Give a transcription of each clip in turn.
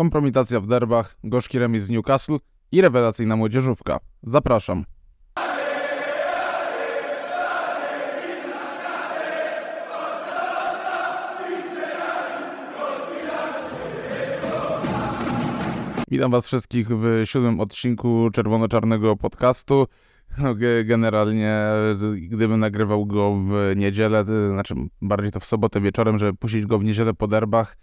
kompromitacja w derbach, gorzki remis w Newcastle i rewelacyjna młodzieżówka. Zapraszam. Witam Was wszystkich w siódmym odcinku Czerwono-Czarnego podcastu. No, generalnie, gdybym nagrywał go w niedzielę, znaczy bardziej to w sobotę wieczorem, żeby puścić go w niedzielę po derbach,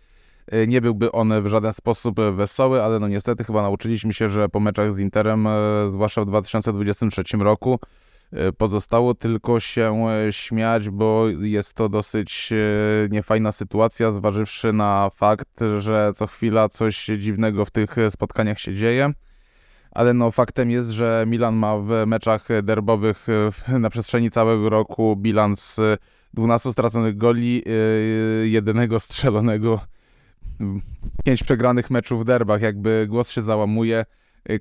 nie byłby on w żaden sposób wesoły, ale no niestety chyba nauczyliśmy się, że po meczach z Interem, y, zwłaszcza w 2023 roku, pozostało tylko się śmiać, bo jest to dosyć niefajna sytuacja, zważywszy na fakt, że co chwila coś dziwnego w tych spotkaniach się dzieje. Ale no faktem jest, że Milan ma w meczach derbowych na przestrzeni całego roku bilans 12 straconych goli, jedynego strzelonego, 5 przegranych meczów w derbach, jakby głos się załamuje,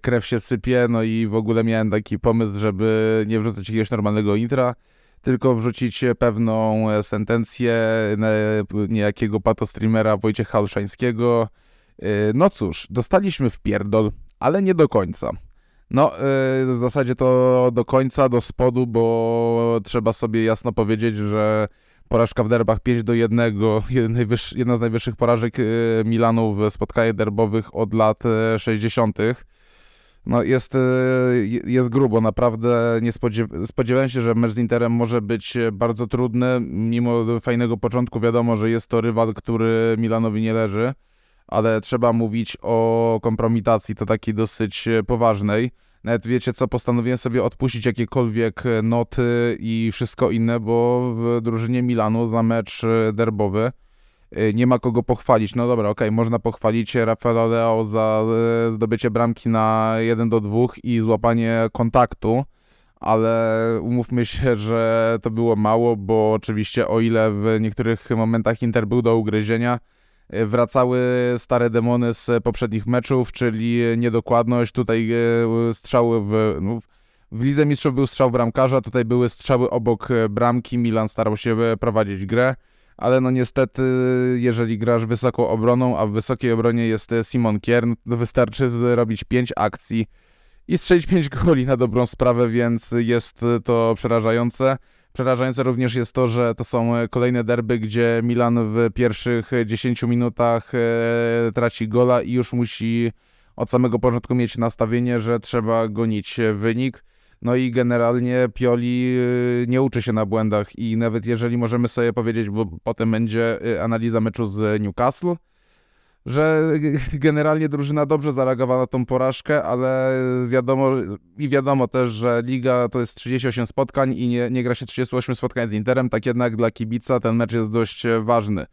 krew się sypie, no i w ogóle miałem taki pomysł, żeby nie wrzucać jakiegoś normalnego intra, tylko wrzucić pewną sentencję niejakiego patostreamera Wojciecha Olszańskiego. Y, no cóż, dostaliśmy w pierdol ale nie do końca. No, yy, w zasadzie to do końca, do spodu, bo trzeba sobie jasno powiedzieć, że porażka w derbach 5 do 1, jedna z najwyższych porażek yy, Milanu w spotkaniach derbowych od lat 60. Yy, no jest, yy, jest grubo, naprawdę nie spodziew spodziewałem się, że mecz z Interem może być bardzo trudny, mimo fajnego początku wiadomo, że jest to rywal, który Milanowi nie leży ale trzeba mówić o kompromitacji, to takiej dosyć e, poważnej. Nawet wiecie co, postanowiłem sobie odpuścić jakiekolwiek e, noty i wszystko inne, bo w drużynie Milanu za mecz e, derbowy nie ma kogo pochwalić. No dobra, okej, okay, można pochwalić Rafaela Leo za zdobycie bramki na 1 do 2 i złapanie kontaktu, ale umówmy się, że to było mało, bo oczywiście o ile w niektórych momentach Inter był do ugryzienia, E, wracały stare demony z poprzednich meczów, czyli niedokładność, tutaj e, strzały w, no, w Lidze Mistrzów był strzał bramkarza, tutaj były strzały obok e, bramki, Milan starał się prowadzić grę, ale no niestety, jeżeli grasz wysoką obroną, a w wysokiej obronie jest Simon Kiern, to wystarczy zrobić 5 akcji i strzelić 5 goli na dobrą sprawę, więc jest to przerażające. Przerażające również jest to, że to są e, kolejne derby, gdzie Milan w pierwszych 10 minutach e, traci gola i już musi od samego początku mieć nastawienie, że trzeba gonić wynik. No i generalnie Pioli e, nie uczy się na błędach i nawet jeżeli możemy sobie powiedzieć, bo potem będzie analiza meczu z Newcastle, że generalnie drużyna dobrze zareagowała na tą porażkę, ale wiadomo i wiadomo też, że liga to jest 38 spotkań i nie, nie gra się 38 spotkań z Interem, tak jednak dla kibica ten mecz jest dość ważny.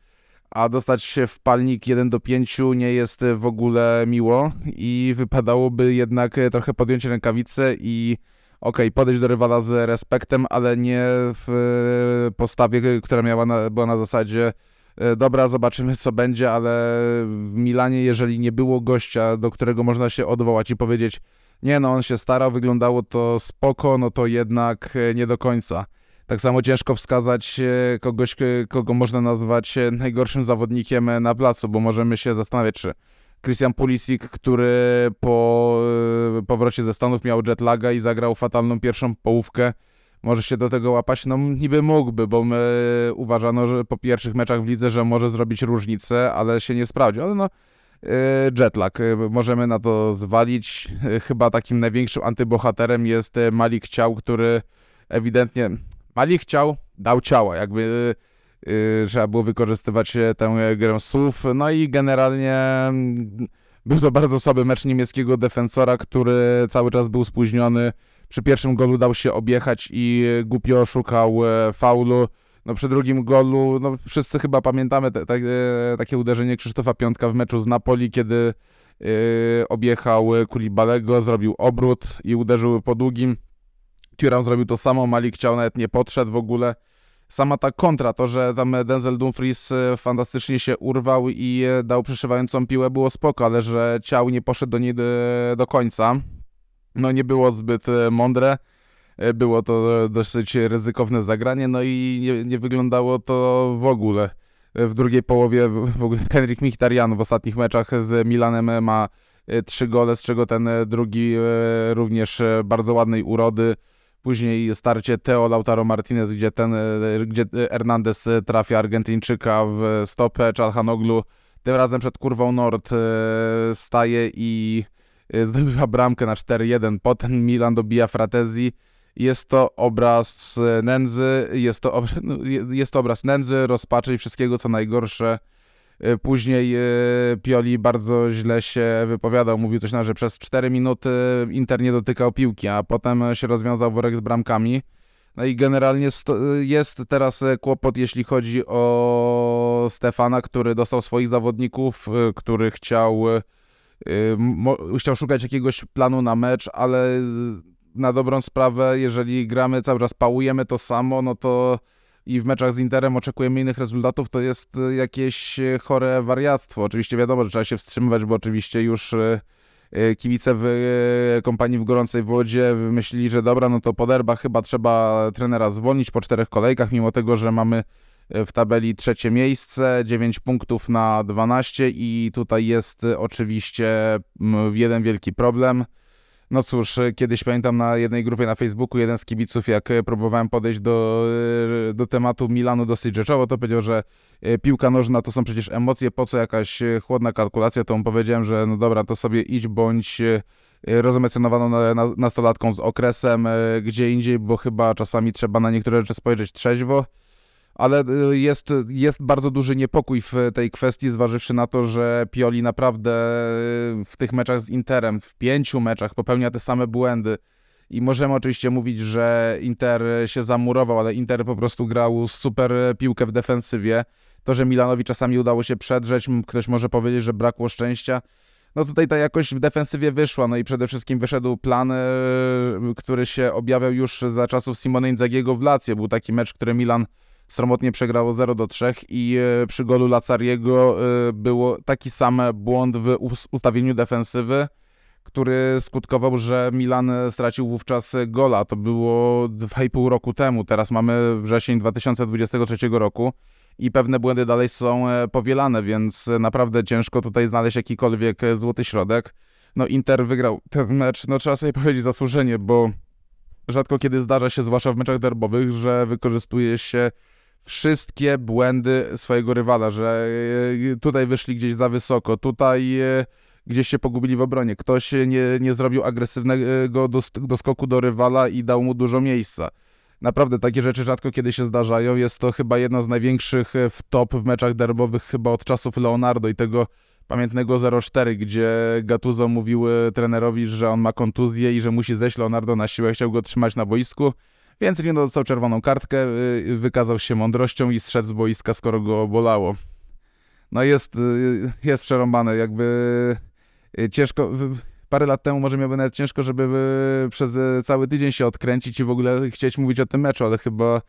A dostać się w palnik 1 do 5 nie jest w ogóle miło i wypadałoby jednak trochę podjąć rękawice i okej, okay, podejść do rywala z respektem, ale nie w postawie, która miała na, była na zasadzie E, dobra, zobaczymy co będzie, ale w Milanie, jeżeli nie było gościa, do którego można się odwołać i powiedzieć, nie no, on się starał, wyglądało to spoko, no to jednak e, nie do końca. Tak samo ciężko wskazać e, kogoś, kogo można nazwać najgorszym zawodnikiem na placu, bo możemy się zastanawiać, czy Christian Pulisic, który po powrocie ze Stanów miał jetlaga i zagrał fatalną pierwszą połówkę, może się do tego łapać? No niby mógłby, bo my uważano, że po pierwszych meczach w lidze, że może zrobić różnicę, ale się nie sprawdził. Ale no, e, jetlag, e, możemy na to zwalić. E, chyba takim największym antybohaterem jest Malik Ciał, który ewidentnie Malik chciał, dał ciała, jakby trzeba było wykorzystywać tę grę słów. No i generalnie był to bardzo słaby mecz niemieckiego defensora, który cały czas był spóźniony przy pierwszym golu dał się objechać i głupio oszukał e, faulu. No przy drugim golu, no wszyscy chyba pamiętamy te, te, e, takie uderzenie Krzysztofa Piątka w meczu z Napoli, kiedy yy, objechał Kulibalego, zrobił obrót i uderzył po długim. Thuram zrobił to samo, Malik chciał, nawet nie podszedł w ogóle. Sama ta kontra, to, że tam Denzel Dumfries fantastycznie się urwał i dał przeszywającą piłę było spoko, ale że ciał nie poszedł do niej do końca no nie było zbyt e, mądre. E, było to dosyć ryzykowne zagranie, no i nie, nie wyglądało to w ogóle w drugiej połowie w ogóle w ostatnich meczach z Milanem ma trzy gole, z czego ten drugi również bardzo ładnej urody. Później starcie Teo Lautaro Martinez, gdzie ten, gdzie Hernandez trafia Argentyńczyka w stopę, Czalhanoglu tym razem przed kurwą Nord staje i zdobywa bramkę na 4-1. Potem Milan dobija Fratezi jest to obraz nędzy, jest to, obraz, no, jest to obraz nędzy, rozpaczy i wszystkiego, co najgorsze. E, później e, Pioli bardzo źle się wypowiadał, mówił coś na, że przez 4 minuty Inter nie dotykał piłki, a potem się rozwiązał worek z bramkami. No i generalnie jest teraz kłopot, jeśli chodzi o Stefana, który dostał swoich zawodników, który chciał, chciał szukać jakiegoś planu na mecz, ale na dobrą sprawę, jeżeli gramy cały czas, pałujemy to samo, no to i w meczach z Interem oczekujemy innych rezultatów, to jest jakieś chore wariactwo. Oczywiście wiadomo, że trzeba się wstrzymywać, bo oczywiście już e, kibice w kompanii w gorącej wodzie myśleli, że dobra, no to poderba chyba trzeba trenera zwolnić po czterech kolejkach, mimo tego, że mamy w tabeli trzecie miejsce, 9 punktów na 12 i tutaj jest oczywiście jeden wielki problem – no cóż, e, kiedyś pamiętam na jednej grupie na Facebooku jeden z kibiców, jak e, próbowałem podejść do, e, do tematu Milanu dosyć rzeczowo, to powiedział, że piłka nożna to są przecież emocje, po co jakaś chłodna kalkulacja, to mu powiedziałem, że no dobra, to sobie idź bądź rozemocjonowaną nastolatką z okresem gdzie indziej, bo chyba czasami trzeba na niektóre rzeczy spojrzeć trzeźwo ale y, jest, jest bardzo duży niepokój w tej kwestii, zważywszy na to, że Pioli naprawdę y, w tych meczach z Interem, w pięciu meczach popełnia te same błędy. I możemy oczywiście mówić, że Inter się zamurował, ale Inter po prostu grał super piłkę w defensywie. To, że Milanowi czasami udało się przedrzeć, ktoś może powiedzieć, że brakło szczęścia. No tutaj ta jakość w defensywie wyszła, no i przede wszystkim wyszedł plan, y, który się objawiał już za czasów Simone Inzagiego w Lazio. Był taki mecz, który Milan sromotnie przegrało 0 do 3 i e, przy golu Lazariego e, było taki sam błąd w ustawieniu defensywy, który skutkował, że Milan stracił wówczas gola. To było 2,5 roku temu, teraz mamy wrzesień 2023 roku i pewne błędy dalej są e, powielane, więc naprawdę ciężko tutaj znaleźć jakikolwiek złoty środek. No Inter wygrał ten mecz, no trzeba sobie powiedzieć zasłużenie, bo rzadko kiedy zdarza się, zwłaszcza w meczach derbowych, że wykorzystuje się wszystkie błędy swojego rywala, że e, tutaj wyszli gdzieś za wysoko, tutaj e, gdzieś się pogubili w obronie, ktoś nie, nie zrobił agresywnego doskoku do rywala i dał mu dużo miejsca. Naprawdę takie rzeczy rzadko kiedy się zdarzają. Jest to chyba jedno z największych e, w top w meczach derbowych chyba od czasów Leonardo i tego pamiętnego 04, gdzie Gattuso mówił trenerowi, że on ma kontuzję i że musi zejść Leonardo na siłę, chciał go trzymać na boisku. Więc Rino dostał czerwoną kartkę, y, wykazał się mądrością i zszedł z boiska, skoro go bolało. No jest, y, jest przerąbane, jakby y, ciężko... Parę lat temu może miałby nawet ciężko, żeby przez cały tydzień się odkręcić i w ogóle chcieć mówić o tym meczu, ale chyba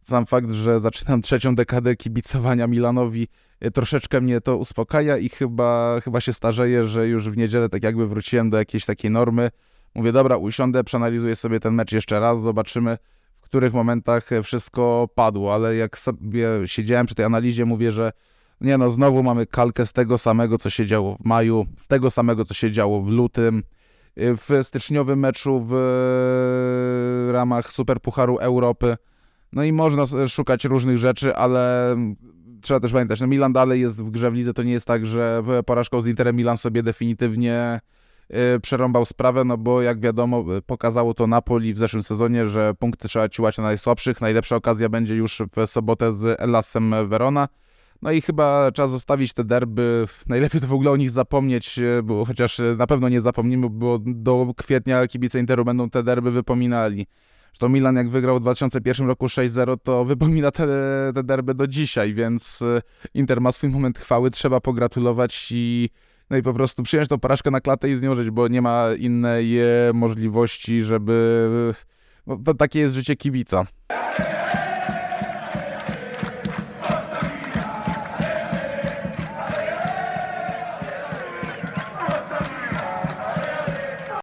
sam fakt, że zaczynam trzecią dekadę kibicowania Milanowi troszeczkę mnie to uspokaja i chyba, chyba się starzeje, że już w niedzielę tak jakby wróciłem do jakiejś takiej normy, Mówię, dobra, usiądę, przeanalizuję sobie ten mecz jeszcze raz, zobaczymy, w których momentach wszystko padło, ale jak sobie siedziałem przy tej analizie, mówię, że nie no, znowu mamy kalkę z tego samego, co się działo w maju, z tego samego, co się działo w lutym. W styczniowym meczu w ramach Superpucharu Europy. No i można szukać różnych rzeczy, ale trzeba też pamiętać, no Milan dalej jest w grze w lidze, to nie jest tak, że porażką z Interem Milan sobie definitywnie przerąbał sprawę, no bo jak wiadomo, y, pokazało to Napoli w zeszłym sezonie, że punkty trzeba ciłać na najsłabszych. Najlepsza okazja będzie już w sobotę z Elasem Verona. No i chyba trzeba zostawić te derby. Najlepiej to w ogóle o nich zapomnieć, y, bo chociaż na pewno nie zapomnimy, bo do kwietnia kibice Interu będą te derby wypominali. Zresztą Milan jak wygrał w 2001 roku 6-0, to wypomina te, te derby do dzisiaj, więc Inter ma swój moment chwały, trzeba pogratulować i no i po prostu przyjąć tą porażkę na klatę i z nią żyć, bo nie ma innej e, możliwości, żeby... No, to takie jest życie kibica.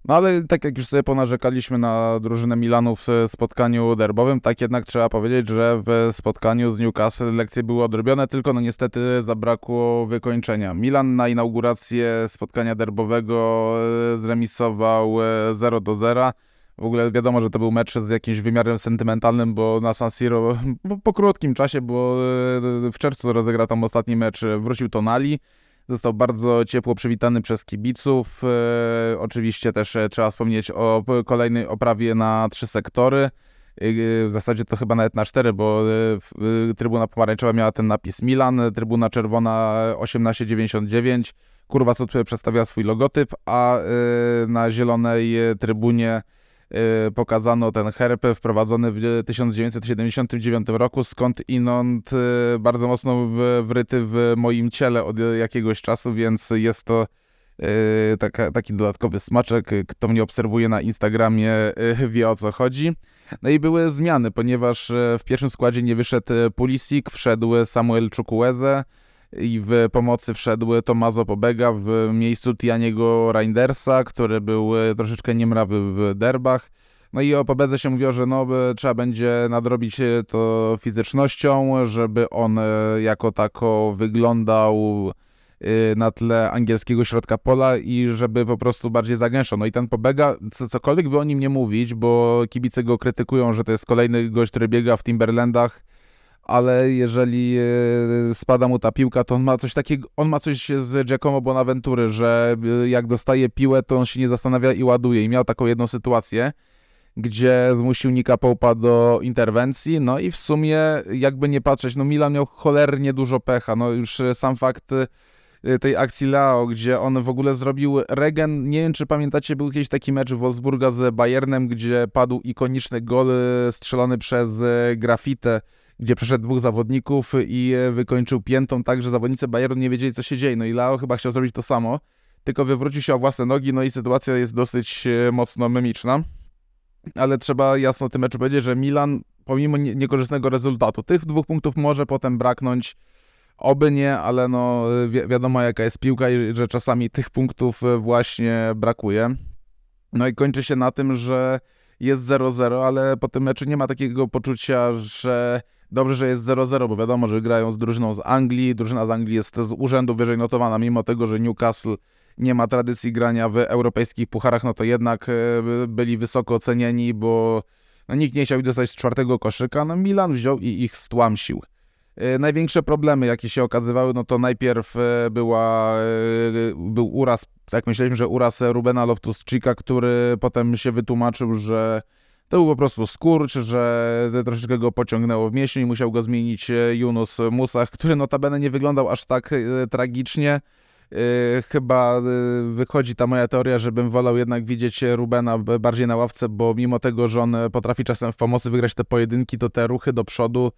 No ale tak jak już sobie ponarzekaliśmy na drużynę Milanu w spotkaniu derbowym, tak jednak trzeba powiedzieć, że w spotkaniu z Newcastle lekcje były odrobione, tylko no niestety zabrakło wykończenia. Milan na inaugurację spotkania derbowego e, zremisował 0 e, do 0. W ogóle wiadomo, że to był mecz z jakimś wymiarem sentymentalnym, bo na San Siro po krótkim czasie, bo e, w czerwcu rozegrał tam ostatni mecz, wrócił Tonali. Został bardzo ciepło przywitany przez kibiców. E, oczywiście też e, trzeba wspomnieć o kolejnej oprawie na trzy sektory. E, w zasadzie to chyba nawet na cztery, bo trybuna pomarańczowa miała ten napis Milan, trybuna czerwona 1899, kurwa co przedstawia swój logotyp, a na zielonej trybunie pokazano ten herb wprowadzony w 1979 roku, skąd inąd y, bardzo mocno wryty w moim ciele od jakiegoś czasu, więc jest to y, taka, taki dodatkowy smaczek. Kto mnie obserwuje na Instagramie wie o co chodzi. No i były zmiany, ponieważ w pierwszym składzie nie wyszedł Pulisic, wszedł Samuel Chukwueze, i w pomocy wszedł Tomazo Pobega w miejscu Tianiego Reindersa, który był e, troszeczkę niemrawy w derbach. No i o Pobedze się mówiło, że no, trzeba będzie nadrobić to fizycznością, żeby on e, jako tako wyglądał e, na tle angielskiego środka pola i żeby po prostu bardziej zagęszczał. No i ten Pobega, cokolwiek by o nim nie mówić, bo kibice go krytykują, że to jest kolejny gość, który biega w Timberlandach, ale jeżeli e, spada mu ta piłka, to on ma coś takiego, on ma coś z Giacomo Bonaventury, że e, jak dostaje piłę, to on się nie zastanawia i ładuje. I miał taką jedną sytuację, gdzie zmusił Nika Połpa do interwencji, no i w sumie, jakby nie patrzeć, no Milan miał cholernie dużo pecha, no już sam fakt e, tej akcji Lao, gdzie on w ogóle zrobił regen, nie wiem czy pamiętacie, był kiedyś taki mecz Wolfsburga z Bayernem, gdzie padł ikoniczny gol strzelony przez Grafite, gdzie przeszedł dwóch zawodników i wykończył piętą tak, że zawodnicy Bayernu nie wiedzieli, co się dzieje. No i Lao chyba chciał zrobić to samo, tylko wywrócił się o własne nogi, no i sytuacja jest dosyć e, mocno memiczna. Ale trzeba jasno w tym meczu powiedzieć, że Milan, pomimo niekorzystnego rezultatu, tych dwóch punktów może potem braknąć. Oby nie, ale no wi wiadomo jaka jest piłka i że czasami tych punktów e, właśnie brakuje. No i kończy się na tym, że jest 0-0, ale po tym meczu nie ma takiego poczucia, że Dobrze, że jest 0-0, bo wiadomo, że grają z drużyną z Anglii. Drużyna z Anglii jest z urzędu wyżej notowana, mimo tego, że Newcastle nie ma tradycji grania w europejskich pucharach, no to jednak e, byli wysoko ocenieni, bo no, nikt nie chciał dostać z czwartego koszyka. No Milan wziął i ich stłamsił. E, największe problemy, jakie się okazywały, no to najpierw e, była, był uraz, tak myśleliśmy, że uraz Rubena Loftus-Cheeka, który potem się wytłumaczył, że to był po prostu skurcz, że troszeczkę go pociągnęło w mięśniu i musiał go zmienić e, Yunus Musach, który notabene nie wyglądał aż tak e, tragicznie. E, chyba wychodzi ta moja teoria, żebym wolał jednak widzieć Rubena bardziej na ławce, bo mimo tego, że on potrafi czasem w pomocy wygrać te pojedynki, to te ruchy do przodu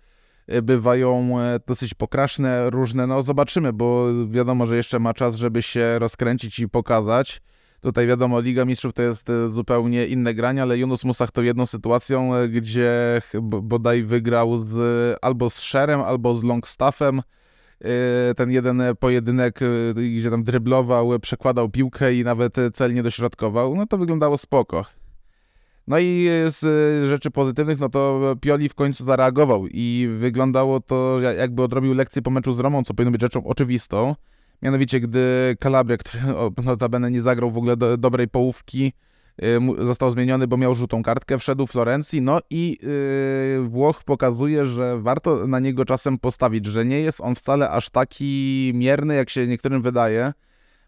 bywają dosyć pokraszne, różne. No zobaczymy, bo wiadomo, że jeszcze ma czas, żeby się rozkręcić i pokazać. Tutaj wiadomo, Liga Mistrzów to jest e, zupełnie inne granie, ale Yunus Musach to jedną sytuacją, e, gdzie bodaj wygrał z, albo z Sherem, albo z Longstaffem. E, ten jeden pojedynek, gdzie tam dryblował, przekładał piłkę i nawet celnie dośrodkował, no to wyglądało spoko. No i z rzeczy pozytywnych, no to Pioli w końcu zareagował i wyglądało to jakby odrobił lekcję po meczu z Romą, co powinno być rzeczą oczywistą. Mianowicie, gdy Calabria, który notabene nie zagrał w ogóle do, dobrej połówki, yy, został zmieniony, bo miał żółtą kartkę, wszedł Florencji, no i yy, Włoch pokazuje, że warto na niego czasem postawić, że nie jest on wcale aż taki mierny, jak się niektórym wydaje.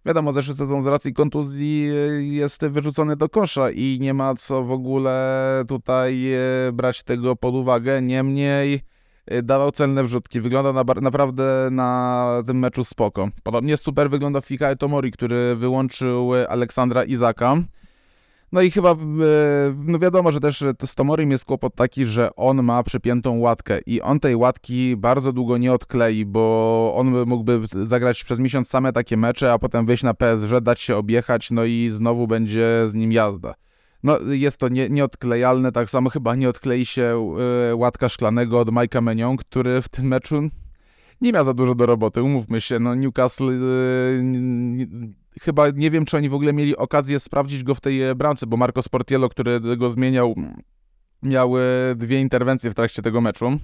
Wiadomo, zeszły sezon z racji kontuzji y, jest wyrzucony do kosza i nie ma co w ogóle tutaj y, brać tego pod uwagę. Niemniej Y, dawał celne wrzutki. Wygląda na, naprawdę na tym meczu spoko. Podobnie super wygląda Fikae Tomori, który wyłączył Aleksandra Izaka. No i chyba, y, no wiadomo, że też z Tomorim jest kłopot taki, że on ma przypiętą łatkę i on tej łatki bardzo długo nie odklei, bo on mógłby zagrać przez miesiąc same takie mecze, a potem wyjść na PSG, dać się objechać, no i znowu będzie z nim jazda. No, jest to nie, nieodklejalne, tak samo chyba nie odklei się y, łatka szklanego od Majka Menion, który w tym meczu nie miał za dużo do roboty, umówmy się, no Newcastle yy, chyba nie wiem, czy oni w ogóle mieli okazję sprawdzić go w tej e, bramce, bo Marco Sportiello, który go zmieniał, miał dwie interwencje w trakcie tego meczu.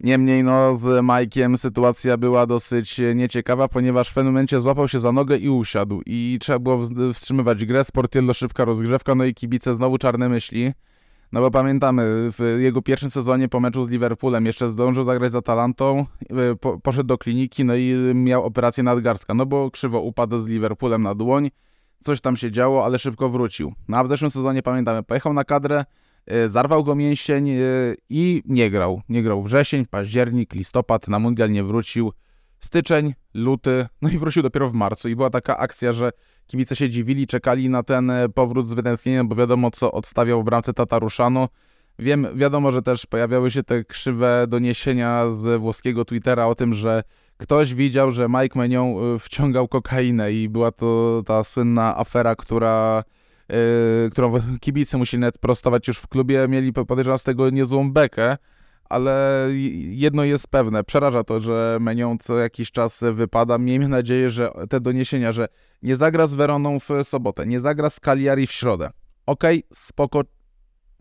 Niemniej no, z Mike'iem sytuacja była dosyć nieciekawa, ponieważ w pewnym momencie złapał się za nogę i usiadł i trzeba było wstrzymywać grę, Sportiello szybka rozgrzewka, no i kibice znowu czarne myśli. No bo pamiętamy, w jego pierwszym sezonie po meczu z Liverpoolem jeszcze zdążył zagrać z Atalantą, y, po, poszedł do kliniki, no i miał operację nadgarstka, no bo krzywo upadł z Liverpoolem na dłoń, coś tam się działo, ale szybko wrócił. No a w zeszłym sezonie pamiętamy, pojechał na kadrę, zarwał go mięsień y, i nie grał. Nie grał wrzesień, październik, listopad, na mundial nie wrócił, styczeń, luty, no i wrócił dopiero w marcu i była taka akcja, że Kibice się dziwili, czekali na ten e, powrót z wytęsknieniem, bo wiadomo, co odstawiał w bramce Tataruszanu. Wiem, wiadomo, że też pojawiały się te krzywe doniesienia z włoskiego Twittera o tym, że ktoś widział, że Mike Menion e, wciągał kokainę i była to ta słynna afera, która, którą kibice musieli nawet prostować już w klubie, mieli podejrzewam z tego niezłą bekę ale jedno jest pewne, przeraża to, że Menion co jakiś czas wypada. Miejmy nadzieję, że te doniesienia, że nie zagra z Weroną w sobotę, nie zagra z Cagliari w środę. Okej, okay, spoko,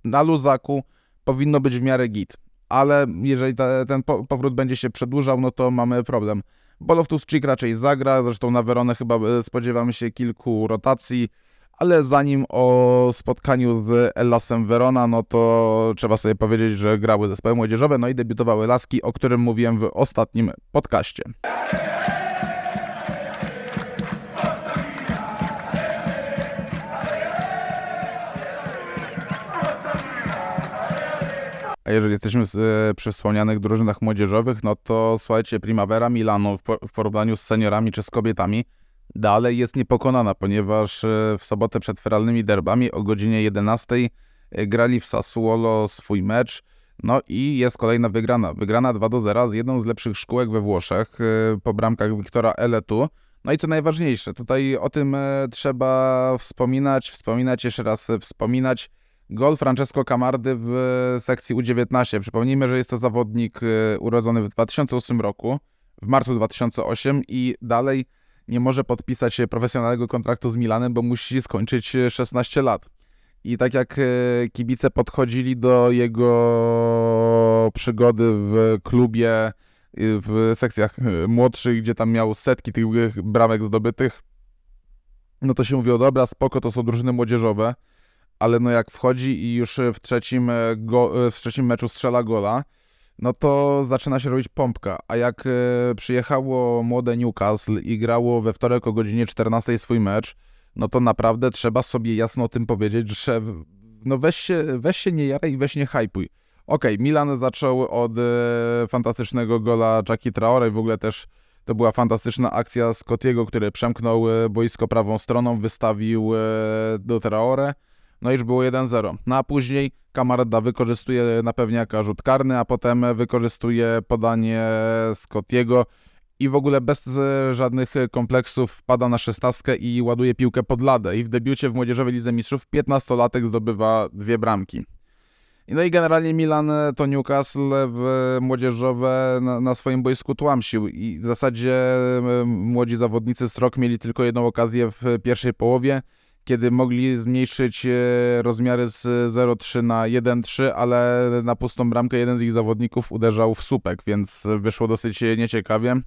na luzaku powinno być w miarę git, ale jeżeli ta, ten powrót będzie się przedłużał, no to mamy problem. Boloftus-Cheek raczej zagra, zresztą na Weronę chyba e, spodziewamy się kilku rotacji ale zanim o spotkaniu z Elasem Verona, no to trzeba sobie powiedzieć, że grały zespoły młodzieżowe, no i debiutowały Laski, o którym mówiłem w ostatnim podcaście. A jeżeli jesteśmy e, przy wspomnianych drużynach młodzieżowych, no to słuchajcie, Primavera Milano w, w porównaniu z seniorami czy z kobietami dalej jest niepokonana, ponieważ e, w sobotę przed feralnymi derbami o godzinie 11 e, grali w Sassuolo swój mecz. No i jest kolejna wygrana. Wygrana 2 do 0 z jedną z lepszych szkółek we Włoszech e, po bramkach Wiktora Eletu. No i co najważniejsze, tutaj o tym trzeba wspominać, wspominać, jeszcze raz wspominać. Gol Francesco Camardy w sekcji U19. Przypomnijmy, że jest to zawodnik urodzony w 2008 roku, w marcu 2008 i dalej nie może podpisać profesjonalnego kontraktu z Milanem, bo musi skończyć 16 lat. I tak jak e, kibice podchodzili do jego przygody w klubie, w sekcjach e, młodszych, gdzie tam miał setki tych bramek zdobytych, no to się mówiło, dobra, spoko, to są drużyny młodzieżowe, ale no jak wchodzi i już w trzecim, e, go, w trzecim meczu strzela gola, no to zaczyna się robić pompka. A jak e, przyjechało młode Newcastle i grało we wtorek o godzinie 14 swój mecz, no to naprawdę trzeba sobie jasno o tym powiedzieć, że no weź się, weź się nie jaraj i weź nie hypuj. Okej, okay, Milan zaczął od e, fantastycznego gola Jackie Traore w ogóle też to była fantastyczna akcja Scottiego, który przemknął e, boisko prawą stroną, wystawił do Traore no już było 1-0. No a później Kamarda wykorzystuje na pewniaka rzut karny, a potem wykorzystuje podanie Scottiego i w ogóle bez żadnych kompleksów wpada na szesnastkę i ładuje piłkę pod ladę. I w debiucie w Młodzieżowej Lidze Mistrzów 15-latek zdobywa dwie bramki. No i generalnie Milan to Newcastle w młodzieżowe na, na, swoim boisku tłamsił i w zasadzie młodzi zawodnicy z rok mieli tylko jedną okazję w pierwszej połowie kiedy mogli zmniejszyć e, rozmiary z 0,3 na 1,3, ale na pustą bramkę jeden z ich zawodników uderzał w słupek, więc wyszło dosyć nieciekawie. E,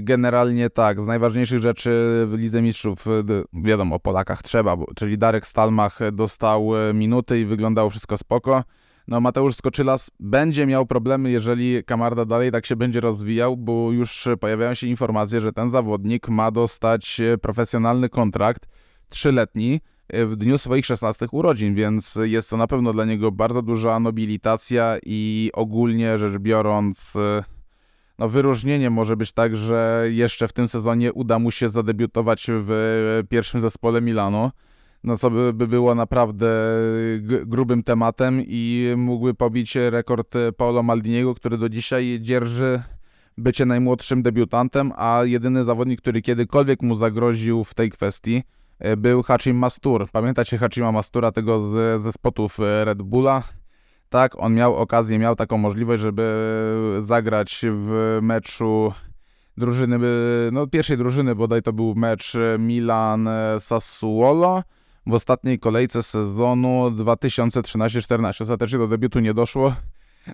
generalnie tak, z najważniejszych rzeczy w Lidze Mistrzów, e, wiadomo, o Polakach trzeba, czyli Darek Stalmach dostał minuty i wyglądało wszystko spoko. No Mateusz Skoczylas będzie miał problemy, jeżeli Kamarda dalej tak się będzie rozwijał, bo już pojawiają się informacje, że ten zawodnik ma dostać profesjonalny kontrakt trzyletni e, w dniu swoich 16 urodzin, więc jest to na pewno dla niego bardzo duża nobilitacja i ogólnie rzecz biorąc, e, no wyróżnienie może być tak, że jeszcze w tym sezonie uda mu się zadebiutować w pierwszym zespole Milano, no co by, by było naprawdę grubym tematem i mógłby pobić rekord Paolo Maldiniego, który do dzisiaj dzierży bycie najmłodszym debiutantem, a jedyny zawodnik, który kiedykolwiek mu zagroził w tej kwestii, E, był Hachim Mastur. Pamiętacie Hachima Mastura, tego z, ze spotów e, Red Bulla? tak, on miał okazję, miał taką możliwość, żeby zagrać w meczu drużyny, no pierwszej drużyny, bodaj to był mecz Milan-Sassuolo w ostatniej kolejce sezonu 2013-14. Ostatecznie do debiutu nie doszło.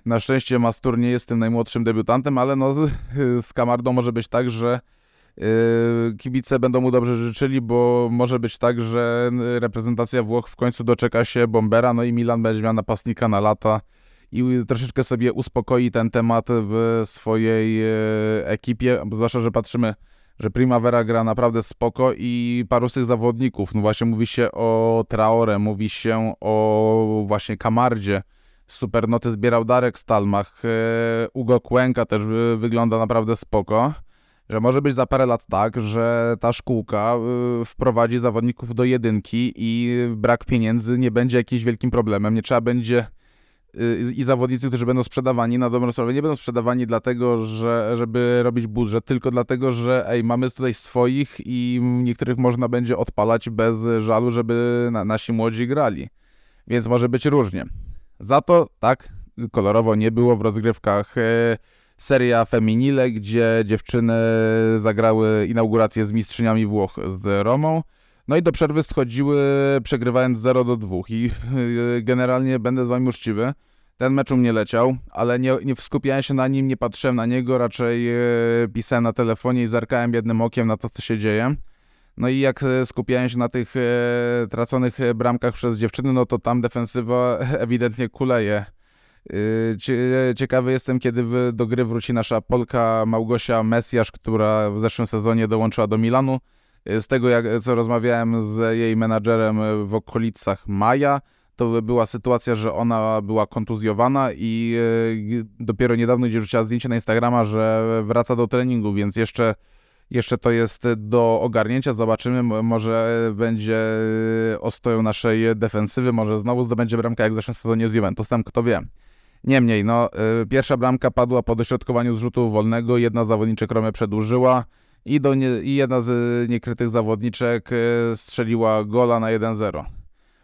Na szczęście Mastur nie jest tym najmłodszym debiutantem, ale no z, z Kamardą może być tak, że kibice będą mu dobrze życzyli, bo może być tak, że reprezentacja Włoch w końcu doczeka się Bombera, no i Milan będzie miał napastnika na lata i troszeczkę sobie uspokoi ten temat w swojej yy, ekipie, zwłaszcza, że patrzymy że Primavera gra naprawdę spoko i paru z tych zawodników, no właśnie mówi się o Traore, mówi się o właśnie Kamardzie, super noty zbierał Darek Stalmach, e, Ugo Kłęka też wygląda naprawdę spoko, że może być za parę lat tak, że ta szkółka e, wprowadzi zawodników do jedynki i brak pieniędzy nie będzie jakimś wielkim problemem, nie trzeba będzie i zawodnicy, którzy będą sprzedawani na dobrą sprawę, nie będą sprzedawani dlatego, że, żeby robić budżet, tylko dlatego, że ej, mamy tutaj swoich i niektórych można będzie odpalać bez żalu, żeby na, nasi młodzi grali. Więc może być różnie. Za to tak, kolorowo nie było w rozgrywkach e, seria Feminile, gdzie dziewczyny zagrały inaugurację z mistrzyniami Włoch z Romą. No i do przerwy schodziły przegrywając 0 do 2 i generalnie będę z wami uczciwy. Ten mecz u mnie leciał, ale nie, nie skupiałem się na nim, nie patrzyłem na niego, raczej e, pisałem na telefonie i zerkałem jednym okiem na to, co się dzieje. No i jak e, skupiałem się na tych traconych bramkach przez dziewczyny, no to tam defensywa ewidentnie kuleje. Ciekawy jestem, kiedy do gry wróci nasza Polka Małgosia Mesjasz, która w zeszłym sezonie dołączyła do Milanu. Z tego, jak, co rozmawiałem z jej menadżerem w okolicach maja, to była sytuacja, że ona była kontuzjowana i e, dopiero niedawno gdzieś rzuciła zdjęcie na Instagrama, że wraca do treningu, więc jeszcze, jeszcze to jest do ogarnięcia. Zobaczymy, może będzie ostoją naszej defensywy, może znowu zdobędzie bramkę jak w zeszłym sezonie z Juventusem, kto wie. Niemniej, no, e, pierwsza bramka padła po dośrodkowaniu z rzutu wolnego, jedna zawodniczek Romę przedłużyła i, do nie, i jedna z niekrytych zawodniczek e, strzeliła gola na 1-0.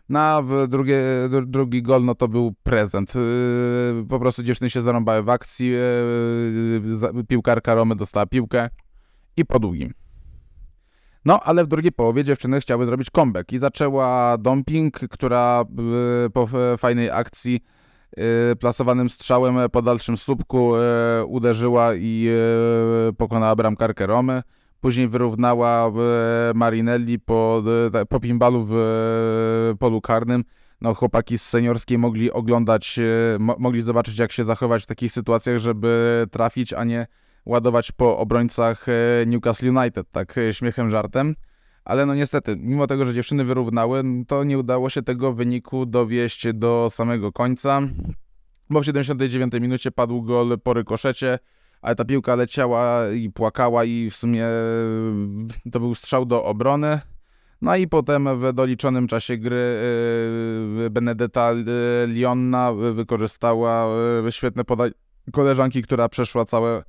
Na no, drugi gol no to był prezent. Po prostu dziewczyny się zarąbały w akcji, piłkarka Romy dostała piłkę i po długim. No, ale w drugiej połowie dziewczyny chciały zrobić comeback i zaczęła dumping, która po fajnej akcji Y, plasowanym strzałem po dalszym słupku y, uderzyła i y, pokonała bramkarkę Romy. Później wyrównała Marinelli po, po pinballu w polu karnym. No, chłopaki z seniorskiej mogli oglądać, mogli zobaczyć, jak się zachować w takich sytuacjach, żeby trafić, a nie ładować po obrońcach Newcastle United, tak śmiechem, żartem ale no niestety, mimo tego, że dziewczyny wyrównały, to nie udało się tego wyniku dowieść do samego końca, bo w 79 minucie padł gol po rykoszecie, ale ta piłka leciała i płakała i w sumie to był strzał do obrony. No i potem w doliczonym czasie gry yy, Benedetta Lionna wykorzystała świetne podanie koleżanki, która przeszła całe,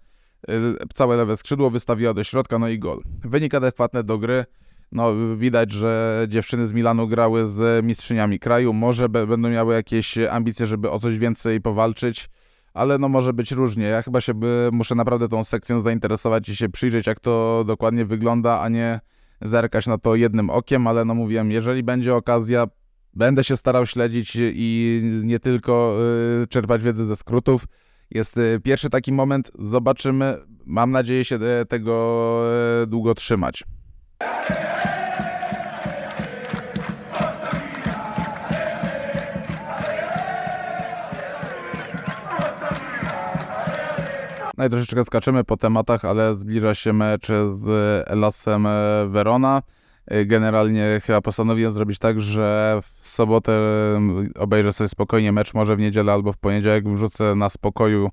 całe lewe skrzydło, wystawiła do środka, no i gol. Wynik adekwatny do gry no, widać, że dziewczyny z Milanu grały z mistrzyniami kraju. Może będą miały jakieś ambicje, żeby o coś więcej powalczyć, ale no może być różnie. Ja chyba się by, muszę naprawdę tą sekcją zainteresować i się przyjrzeć, jak to dokładnie wygląda, a nie zerkać na to jednym okiem, ale no mówiłem, jeżeli będzie okazja, będę się starał śledzić i nie tylko y, czerpać wiedzę ze skrótów. Jest y, pierwszy taki moment, zobaczymy. Mam nadzieję się y, tego długo trzymać. No i troszeczkę skaczemy po tematach, ale zbliża się mecz z Elasem Verona. Generalnie chyba postanowiłem zrobić tak, że w sobotę obejrzę sobie spokojnie mecz, może w niedzielę albo w poniedziałek wrzucę na spokoju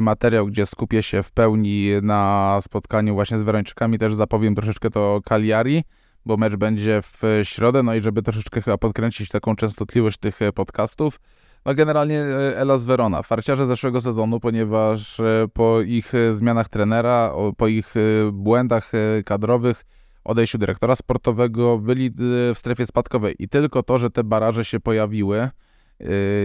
materiał, gdzie skupię się w pełni na spotkaniu właśnie z Werończykami. Też zapowiem troszeczkę to Cagliari, bo mecz będzie w środę, no i żeby troszeczkę chyba podkręcić taką częstotliwość tych podcastów, no generalnie e, Elas Verona, farciarze zeszłego sezonu, ponieważ e, po ich e, zmianach trenera, po ich błędach kadrowych, odejściu dyrektora sportowego, byli w strefie spadkowej. I tylko to, że te baraże się pojawiły,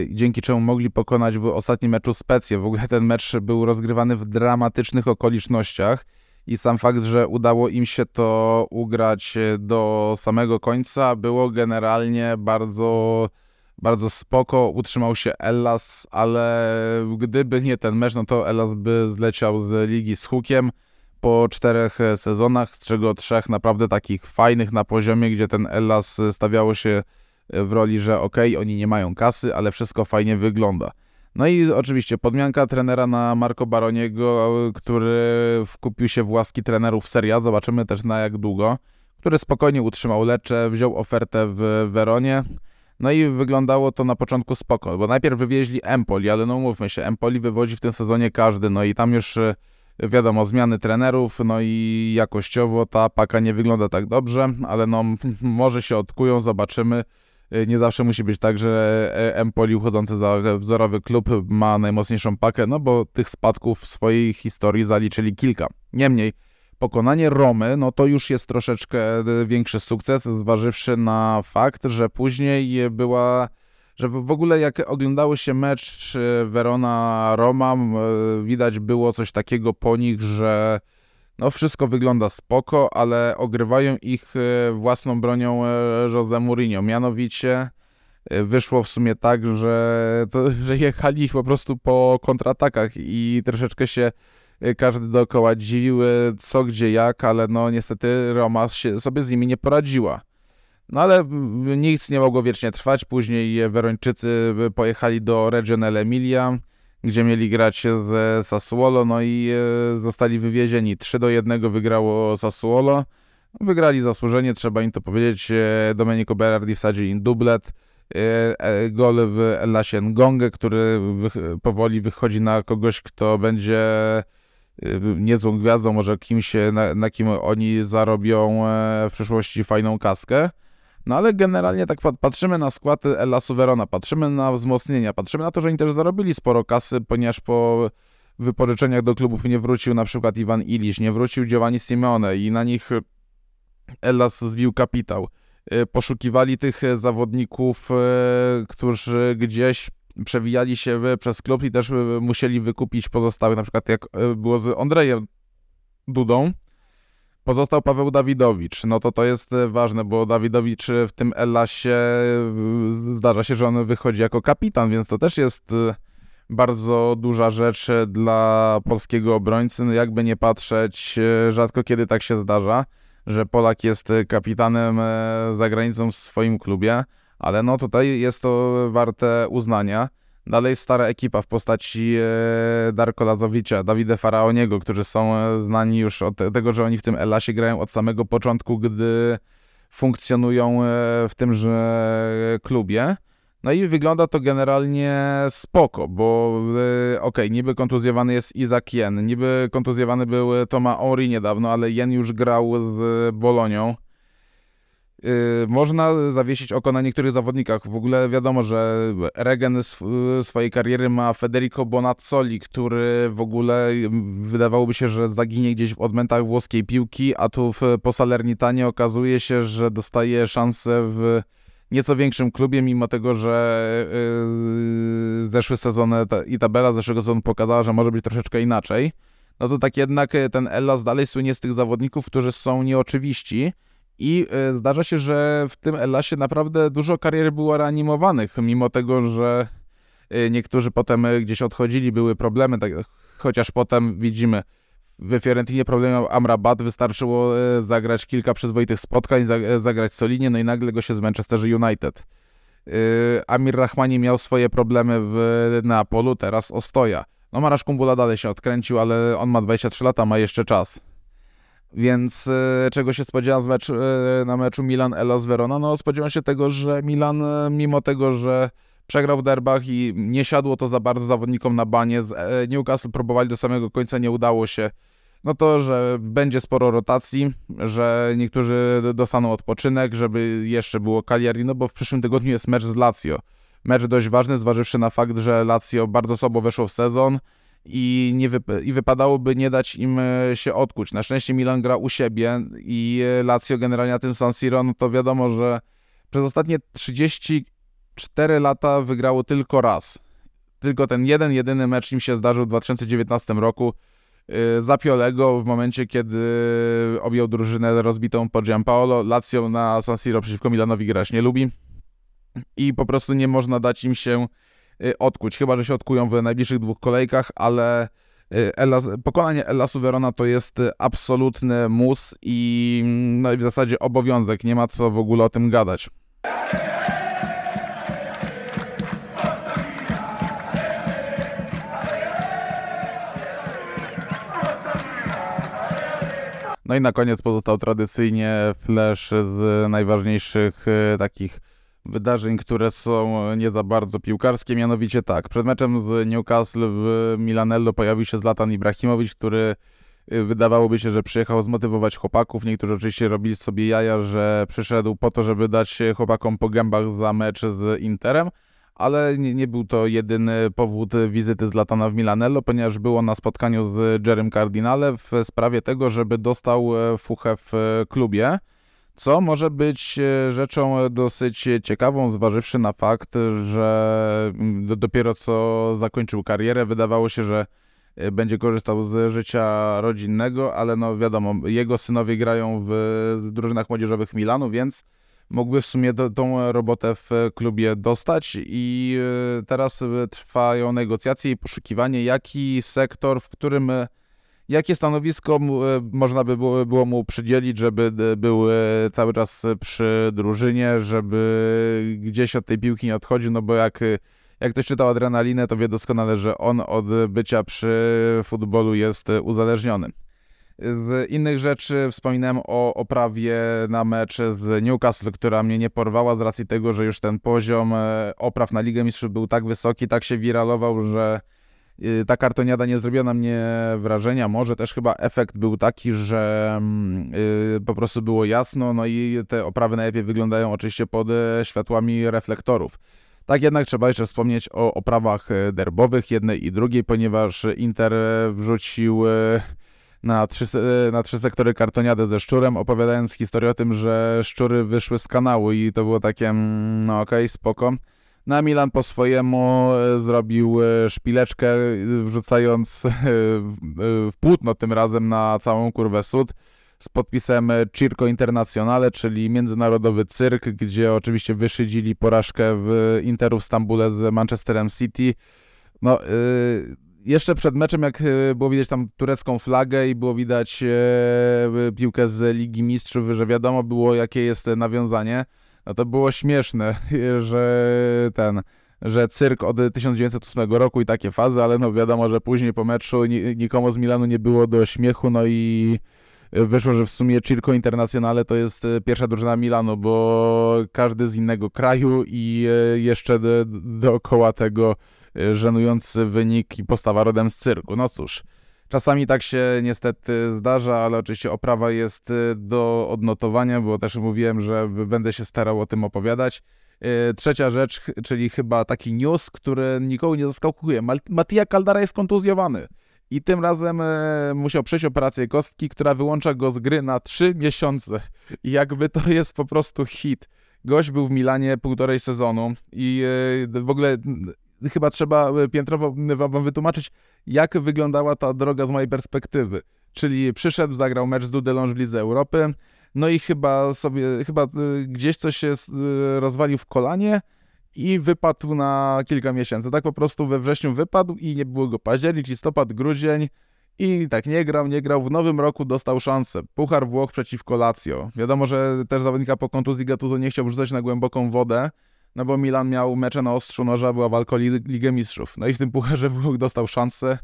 dzięki czemu mogli pokonać w ostatnim meczu Specję. W ogóle ten mecz był rozgrywany w dramatycznych okolicznościach i sam fakt, że udało im się to ugrać do samego końca, było generalnie bardzo, bardzo spoko. Utrzymał się Ellas, ale gdyby nie ten mecz, no to Ellas by zleciał z ligi z hukiem po czterech sezonach, z czego trzech naprawdę takich fajnych na poziomie, gdzie ten Ellas stawiało się w roli, że ok, oni nie mają kasy, ale wszystko fajnie wygląda. No i oczywiście podmianka trenera na Marco Baroniego, który wkupił się w łaski trenerów Seria, zobaczymy też na jak długo, który spokojnie utrzymał Lecze, wziął ofertę w Weronie, no i wyglądało to na początku spoko, bo najpierw wywieźli Empoli, ale no mówmy się, Empoli wywodzi w tym sezonie każdy, no i tam już e, wiadomo, zmiany trenerów, no i jakościowo ta paka nie wygląda tak dobrze, ale no może się odkują, zobaczymy. Y, nie zawsze musi być tak, że e, Empoli uchodzący za wzorowy klub ma najmocniejszą pakę, no bo tych spadków w swojej historii zaliczyli kilka. Niemniej, pokonanie Romy, no to już jest troszeczkę e, większy sukces, zważywszy na fakt, że później była, że w ogóle jak oglądało się mecz Verona-Roma, widać było coś takiego po nich, że no wszystko wygląda spoko, ale ogrywają ich e, własną bronią e, Jose Mourinho. Mianowicie e, wyszło w sumie tak, że, to, że jechali ich po prostu po kontratakach i troszeczkę się każdy dookoła dziwił co, gdzie, jak, ale no niestety Roma się, sobie z nimi nie poradziła. No ale nic nie mogło wiecznie trwać. Później Werończycy pojechali do Regional Emilia gdzie mieli grać z Sassuolo, no i e, zostali wywiezieni. 3 do 1 wygrało Sassuolo. Wygrali zasłużenie, trzeba im to powiedzieć. E, Domenico Berardi wsadził im dublet. E, gol w Lasien Gongę, który powoli wychodzi na kogoś, kto będzie niezłą gwiazdą, może kimś, na, na kim oni zarobią w przyszłości fajną kaskę. No ale generalnie tak patrzymy na skład Elasu Verona, patrzymy na wzmocnienia, patrzymy na to, że oni też zarobili sporo kasy, ponieważ po wypożyczeniach do klubów nie wrócił na przykład Iwan Ilisz, nie wrócił Giovanni Simeone i na nich Elas zbił kapitał. Y, poszukiwali tych zawodników, y, którzy gdzieś przewijali się przez klub i też y, musieli wykupić pozostałych, na przykład jak było z Andrejem Dudą, Pozostał Paweł Dawidowicz. No to to jest e, ważne, bo Dawidowicz w tym Elasie zdarza się, że on wychodzi jako kapitan, więc to też jest e, bardzo duża rzecz e, dla polskiego obrońcy. No jakby nie patrzeć, rzadko kiedy tak się zdarza, że Polak jest kapitanem za granicą w swoim klubie, ale no tutaj jest to warte uznania. Dalej stara ekipa w postaci e, Darko Lazowicza, Dawide Faraoniego, którzy są e, znani już od tego, że oni w tym Elasie grają od samego początku, gdy funkcjonują e, w tymże klubie. No i wygląda to generalnie spoko, bo okej, okay, niby kontuzjowany jest Izak Jen, niby kontuzjowany był Toma Henry niedawno, ale Jen już grał z Bolonią. Yy, można zawiesić oko na niektórych zawodnikach. W ogóle wiadomo, że Regen sw swojej kariery ma Federico Bonazzoli, który w ogóle wydawałoby się, że zaginie gdzieś w odmętach włoskiej piłki, a tu w, Salernitanie okazuje się, że dostaje szansę w nieco większym klubie, mimo tego, że yy, zeszły sezon i tabela zeszłego sezonu pokazała, że może być troszeczkę inaczej. No to tak jednak ten Ellas dalej słynie z tych zawodników, którzy są nieoczywiści i e, zdarza się, że w tym Elasie naprawdę dużo karier było reanimowanych, mimo tego, że e, niektórzy potem e, gdzieś odchodzili, były problemy, tak, chociaż potem widzimy w Fiorentinie problem Amrabat, wystarczyło zagrać kilka przyzwoitych spotkań, zagrać solinie, no i nagle go się z Manchester United. Amir Rahmani miał swoje problemy w Neapolu, teraz ostoja. No Marasz Kumbula dalej się odkręcił, ale on ma 23 lata, ma jeszcze czas. Więc e, czego się spodziewam z mecz, e, na meczu Milan-Elas Verona? No spodziewam się tego, że Milan, e, mimo tego, że przegrał w derbach i nie siadło to za bardzo zawodnikom na banie, z Newcastle próbowali do samego końca, nie udało się, no to, że będzie sporo rotacji, że niektórzy dostaną odpoczynek, żeby jeszcze było Cagliari, no bo w przyszłym tygodniu jest mecz z Lazio. Mecz dość ważny, zważywszy na fakt, że Lazio bardzo słabo weszło w sezon, i, nie wyp- i wypadałoby nie dać im e, się odkuć. Na szczęście Milan gra u siebie i e, Lazio generalnie na tym San Siro, no to wiadomo, że przez ostatnie 30 4 lata wygrało tylko raz. Tylko ten jeden, jedyny mecz im się zdarzył w 2019 roku. Y, Zapiolego w momencie, kiedy objął drużynę rozbitą po Giampaolo. Lazio na San Siro przeciwko Milanowi grać nie lubi i po prostu nie można dać im się odkuć, chyba że się odkują w najbliższych dwóch kolejkach, ale y, Elas, pokonanie Elasu Verona to jest absolutny mus i no, w zasadzie obowiązek, nie ma co w ogóle o tym gadać. No i na koniec pozostał tradycyjnie flash z najważniejszych takich wydarzeń, które są nie za bardzo piłkarskie, mianowicie tak, przed meczem z Newcastle w Milanello pojawił się Zlatan Ibrahimowicz, który e, wydawałoby się, że przyjechał zmotywować chłopaków. Niektórzy oczywiście robili sobie jaja, że przyszedł po to, żeby dać chłopakom po gębach za mecz z Interem, ale nie, nie, był to jedyny powód wizyty z Latana w Milanello, ponieważ było na spotkaniu z Jerem Cardinale w sprawie tego, żeby dostał e, fuchę w e, klubie, co może być e, rzeczą dosyć ciekawą, zważywszy na fakt, że mm, dopiero co zakończył karierę, wydawało się, że będzie korzystał z życia rodzinnego, ale no wiadomo, jego synowie grają w drużynach młodzieżowych Milanu, więc mógłby w sumie tą robotę w klubie dostać i e, teraz trwają negocjacje i poszukiwanie, jaki sektor, w którym e, jakie stanowisko e, można by było, mu przydzielić, żeby był cały czas przy drużynie, żeby gdzieś od tej piłki nie odchodził, no bo jak, jak ktoś czytał adrenalinę, to wie doskonale, że on od bycia przy futbolu jest uzależniony. Z innych rzeczy wspominałem o oprawie na mecz z Newcastle, która mnie nie porwała z racji tego, że już ten poziom e, opraw na Ligę Mistrzów był tak wysoki, tak się wiralował, że e, ta kartoniada nie zrobiła na mnie wrażenia. Może też chyba efekt był taki, że mm, e, po prostu było jasno, no i te oprawy najlepiej wyglądają oczywiście pod światłami reflektorów. Tak jednak trzeba jeszcze wspomnieć o oprawach derbowych jednej i drugiej, ponieważ Inter wrzucił na trzy, na trzy sektory kartoniadę ze szczurem, opowiadając historię o tym, że szczury wyszły z kanału i to było takie, mm, no okej, okay, spoko. Na Milan po swojemu e, zrobił e, szpileczkę, wrzucając e, w płótno tym razem na całą kurwę sud z podpisem Circo Internazionale, czyli międzynarodowy cyrk, gdzie oczywiście wyszydzili porażkę w Interu w Stambule z Manchesterem City. No, jeszcze przed meczem, jak było widać tam turecką flagę i było widać piłkę z Ligi Mistrzów, że wiadomo było, jakie jest nawiązanie, no to było śmieszne, że ten, że cyrk od 1908 roku i takie fazy, ale no wiadomo, że później po meczu nikomu z Milanu nie było do śmiechu, no i wyszło, że w sumie Circo Internazionale to jest e, pierwsza drużyna Milanu, bo każdy z innego kraju i jeszcze dookoła tego żenujący wynik i postawa rodem z cyrku. No cóż, czasami tak się niestety zdarza, ale oczywiście oprawa jest y, do odnotowania, bo też mówiłem, że będę się starał o tym opowiadać. Y, trzecia rzecz, czyli chyba taki news, który nikogo nie zaskakuje. Mattia Caldara jest kontuzjowany. I tym razem e, musiał przejść operację kostki, która wyłącza go z gry na 3 miesiące. Jakby to jest po prostu hit. Gość był w Milanie półtorej sezonu i w ogóle chyba trzeba e, piętrowo wam wytłumaczyć, jak wyglądała ta droga z mojej perspektywy. Czyli przyszedł, zagrał mecz z Dudeląż w Lidze Europy, no i chyba sobie, chyba e, gdzieś coś się e, rozwalił w kolanie i wypadł na kilka miesięcy. Tak po prostu we wrześniu wypadł i nie było go październik, listopad, grudzień i tak nie grał, nie grał. W nowym roku dostał szansę. Puchar Włoch przeciwko Lazio. Wiadomo, że też zawodnika po kontuzji Gattuso nie chciał wrzucać na głęboką wodę, no bo Milan miał mecze na ostrzu noża, była walka o Ligę Mistrzów. No i w tym pucharze Włoch dostał szansę.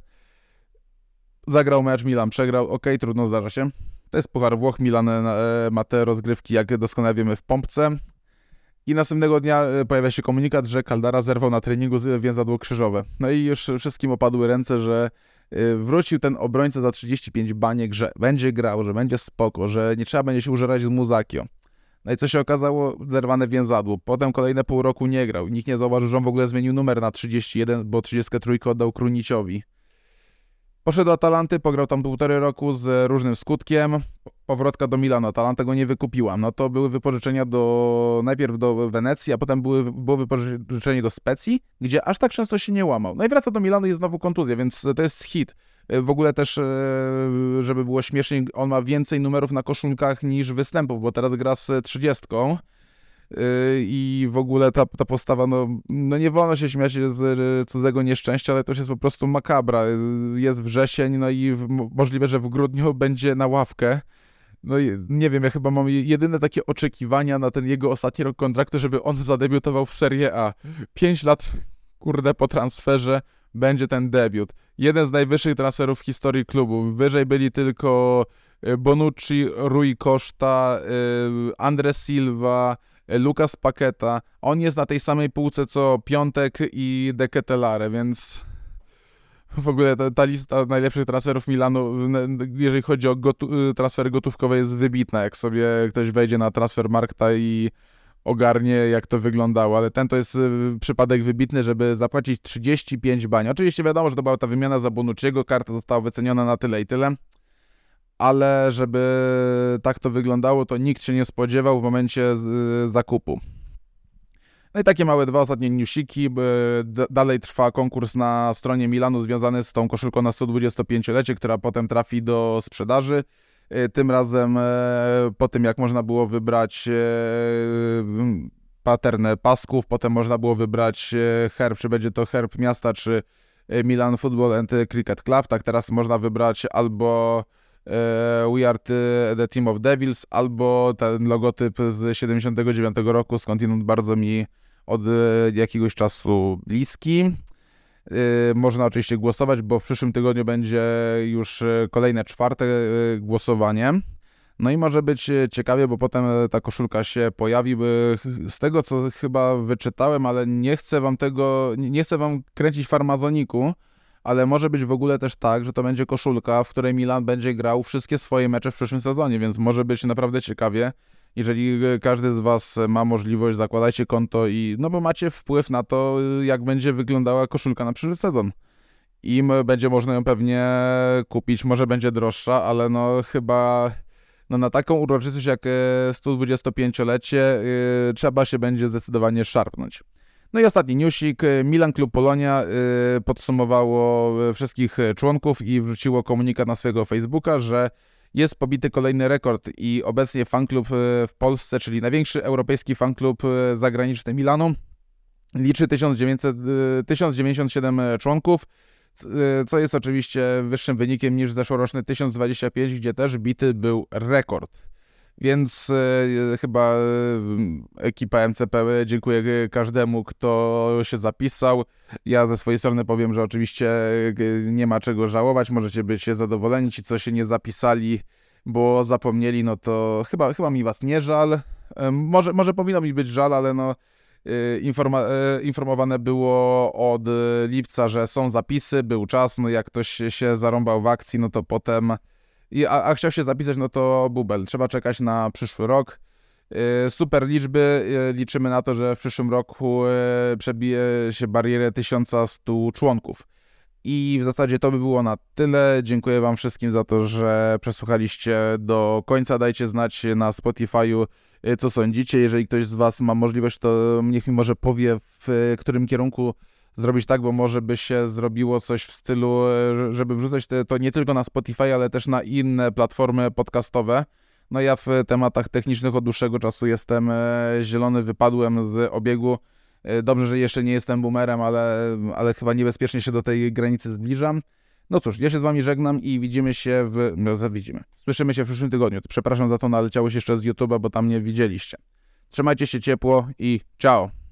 Zagrał mecz, Milan przegrał, ok, trudno, zdarza się. To jest puchar Włoch, Milan e, ma te rozgrywki, jak doskonale wiemy, w pompce. I następnego dnia e, pojawia się komunikat, że Caldara zerwał na treningu więzadło krzyżowe. No i już wszystkim opadły ręce, że e, wrócił ten obrońca za 35 baniek, że będzie grał, że będzie spoko, że nie trzeba będzie się użerać z Muzakio. No i co się okazało? Zerwane więzadło. Potem kolejne pół roku nie grał. Nikt nie zauważył, że on w ogóle zmienił numer na 31, bo 33 oddał Kruniciowi. Poszedł do Atalanty, pograł tam półtorej roku z różnym skutkiem. Powrotka do Milano. Atalanta go nie wykupiła. No to były wypożyczenia do najpierw do Wenecji, a potem były, było wypożyczenie do Specji, gdzie aż tak często się nie łamał. No i wraca do Milano i znowu kontuzja, więc to jest hit. W ogóle też, e, żeby było śmieszniej, on ma więcej numerów na koszulkach niż występów, bo teraz gra z trzydziestką e, i w ogóle ta, ta postawa, no, no nie wolno się śmiać z cudzego nieszczęścia, ale to jest po prostu makabra. Jest wrzesień, no i w, możliwe, że w grudniu będzie na ławkę. No nie wiem, ja chyba mam jedyne takie oczekiwania na ten jego ostatni rok kontraktu, żeby on zadebiutował w Serie A. Pięć lat, kurde, po transferze będzie ten debiut. Jeden z najwyższych transferów w historii klubu. Wyżej byli tylko Bonucci, Rui Costa, e, Andre Silva, Lucas Paqueta. On jest na tej samej półce co Piątek i De Ketelare, więc w ogóle ta, ta, lista najlepszych transferów Milanu, jeżeli chodzi o gotu transfery gotówkowe, jest wybitna. Jak sobie ktoś wejdzie na transfer Markta i ogarnie, jak to wyglądało, ale ten to jest y, przypadek wybitny, żeby zapłacić 35 bań. Oczywiście wiadomo, że to była ta wymiana za Bonucciego, karta została wyceniona na tyle i tyle, ale żeby tak to wyglądało, to nikt się nie spodziewał w momencie y, zakupu. No i takie małe dwa ostatnie newsiki. Dalej trwa konkurs na stronie Milanu związany z tą koszulką na 125-lecie, która potem trafi do sprzedaży. E, tym razem e, po tym, jak można było wybrać e, pattern pasków, potem można było wybrać herb, czy będzie to herb miasta, czy Milan Football and Cricket Club. Tak teraz można wybrać albo We Are the Team of Devils, albo ten logotyp z 79 roku, skądinąd bardzo mi od jakiegoś czasu bliski. Y, można oczywiście głosować, bo w przyszłym tygodniu będzie już kolejne czwarte głosowanie. No i może być ciekawie, bo potem ta koszulka się pojawi. Z tego, co chyba wyczytałem, ale nie chcę wam tego, nie chcę wam kręcić farmazoniku, ale może być w ogóle też tak, że to będzie koszulka, w której Milan będzie grał wszystkie swoje mecze w przyszłym sezonie, więc może być naprawdę ciekawie. Jeżeli każdy z Was ma możliwość, zakładajcie konto i no bo macie wpływ na to, jak będzie wyglądała koszulka na przyszły sezon. Im będzie można ją pewnie kupić, może będzie droższa, ale no chyba no na taką uroczystość jak 125-lecie e, yy, trzeba się będzie zdecydowanie szarpnąć. No i ostatni newsik. Milan Klub Polonia yy, podsumowało wszystkich członków i wrzuciło komunikat na swojego Facebooka, że jest pobity kolejny rekord i obecnie fanklub e, w Polsce, czyli największy europejski fanklub e, zagraniczny Milanu, liczy 1900, 1097 e, członków, co jest oczywiście wyższym wynikiem niż zeszłoroczny 1025, gdzie też bity był rekord. Więc e, chyba e, ekipa MCP dziękuję każdemu, kto się zapisał. Ja ze swojej strony powiem, że oczywiście e, nie ma czego żałować, możecie być zadowoleni. Ci, co się nie zapisali, bo zapomnieli, no to chyba, chyba mi was nie żal. Może, może powinno mi być żal, ale no informa informowane było od lipca, że są zapisy, był czas, no jak ktoś się zarąbał w akcji, no to potem i, a, a chciał się zapisać, no to bubel. Trzeba czekać na przyszły rok. Y, super liczby. Y, liczymy na to, że w przyszłym roku y, przebije się barierę 1100 członków. I w zasadzie to by było na tyle. Dziękuję Wam wszystkim za to, że przesłuchaliście do końca. Dajcie znać na Spotify'u, co sądzicie. Jeżeli ktoś z Was ma możliwość, to niech mi może powie, w którym kierunku zrobić tak, bo może by się zrobiło coś w stylu, e, żeby wrzucać to nie tylko na Spotify, ale też na inne platformy podcastowe. No ja w tematach technicznych od dłuższego czasu jestem e, zielony, wypadłem z obiegu. E, dobrze, że jeszcze nie jestem boomerem, ale, ale chyba niebezpiecznie się do tej granicy zbliżam. No cóż, ja się z wami żegnam i widzimy się w... No, widzimy. Słyszymy się w przyszłym tygodniu. Przepraszam za to, naleciało się jeszcze z YouTube'a, bo tam nie widzieliście. Trzymajcie się ciepło i ciao!